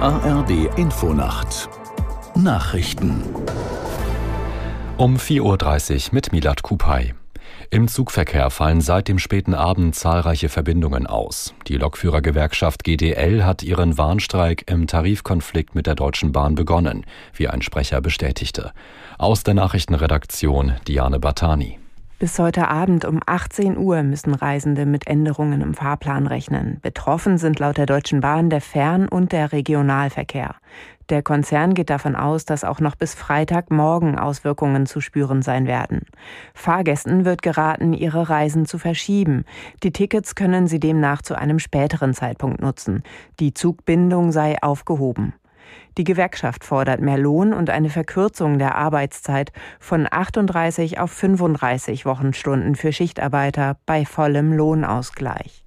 ARD Infonacht Nachrichten um 4.30 Uhr mit Milat Kupay. Im Zugverkehr fallen seit dem späten Abend zahlreiche Verbindungen aus. Die Lokführergewerkschaft GDL hat ihren Warnstreik im Tarifkonflikt mit der Deutschen Bahn begonnen, wie ein Sprecher bestätigte. Aus der Nachrichtenredaktion Diane Batani. Bis heute Abend um 18 Uhr müssen Reisende mit Änderungen im Fahrplan rechnen. Betroffen sind laut der Deutschen Bahn der Fern- und der Regionalverkehr. Der Konzern geht davon aus, dass auch noch bis Freitagmorgen Auswirkungen zu spüren sein werden. Fahrgästen wird geraten, ihre Reisen zu verschieben. Die Tickets können sie demnach zu einem späteren Zeitpunkt nutzen. Die Zugbindung sei aufgehoben. Die Gewerkschaft fordert mehr Lohn und eine Verkürzung der Arbeitszeit von 38 auf 35 Wochenstunden für Schichtarbeiter bei vollem Lohnausgleich.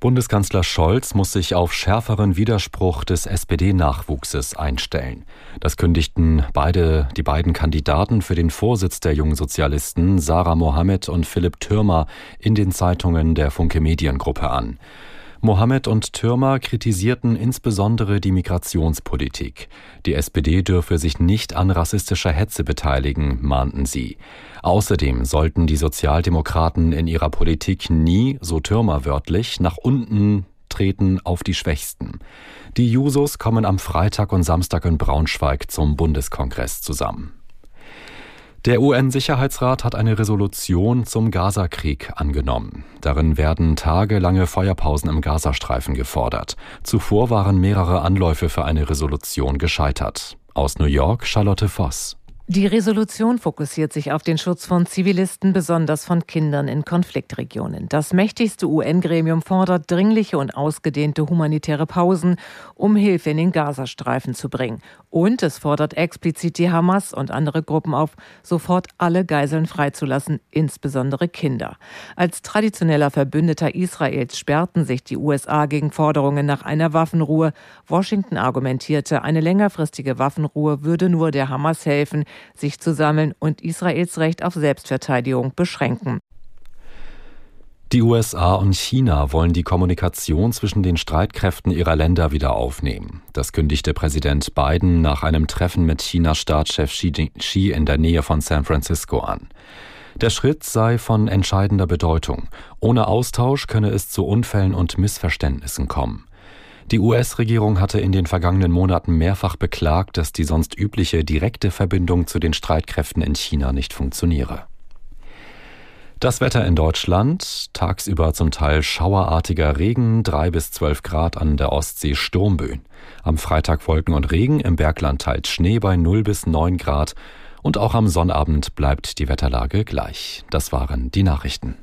Bundeskanzler Scholz muss sich auf schärferen Widerspruch des SPD-Nachwuchses einstellen. Das kündigten beide, die beiden Kandidaten für den Vorsitz der jungen Sozialisten, Sarah Mohammed und Philipp Türmer, in den Zeitungen der Funke Mediengruppe an. Mohammed und Türmer kritisierten insbesondere die Migrationspolitik. Die SPD dürfe sich nicht an rassistischer Hetze beteiligen, mahnten sie. Außerdem sollten die Sozialdemokraten in ihrer Politik nie, so Türmer wörtlich, nach unten treten auf die Schwächsten. Die Jusos kommen am Freitag und Samstag in Braunschweig zum Bundeskongress zusammen. Der UN-Sicherheitsrat hat eine Resolution zum Gazakrieg angenommen. Darin werden tagelange Feuerpausen im Gazastreifen gefordert. Zuvor waren mehrere Anläufe für eine Resolution gescheitert. Aus New York Charlotte Voss. Die Resolution fokussiert sich auf den Schutz von Zivilisten, besonders von Kindern in Konfliktregionen. Das mächtigste UN-Gremium fordert dringliche und ausgedehnte humanitäre Pausen, um Hilfe in den Gazastreifen zu bringen. Und es fordert explizit die Hamas und andere Gruppen auf, sofort alle Geiseln freizulassen, insbesondere Kinder. Als traditioneller Verbündeter Israels sperrten sich die USA gegen Forderungen nach einer Waffenruhe. Washington argumentierte, eine längerfristige Waffenruhe würde nur der Hamas helfen, sich zu sammeln und Israels Recht auf Selbstverteidigung beschränken. Die USA und China wollen die Kommunikation zwischen den Streitkräften ihrer Länder wieder aufnehmen. Das kündigte Präsident Biden nach einem Treffen mit Chinas Staatschef Xi in der Nähe von San Francisco an. Der Schritt sei von entscheidender Bedeutung. Ohne Austausch könne es zu Unfällen und Missverständnissen kommen. Die US-Regierung hatte in den vergangenen Monaten mehrfach beklagt, dass die sonst übliche direkte Verbindung zu den Streitkräften in China nicht funktioniere. Das Wetter in Deutschland, tagsüber zum Teil schauerartiger Regen, drei bis zwölf Grad an der Ostsee Sturmböen. Am Freitag Wolken und Regen, im Bergland teils Schnee bei 0 bis 9 Grad und auch am Sonnabend bleibt die Wetterlage gleich. Das waren die Nachrichten.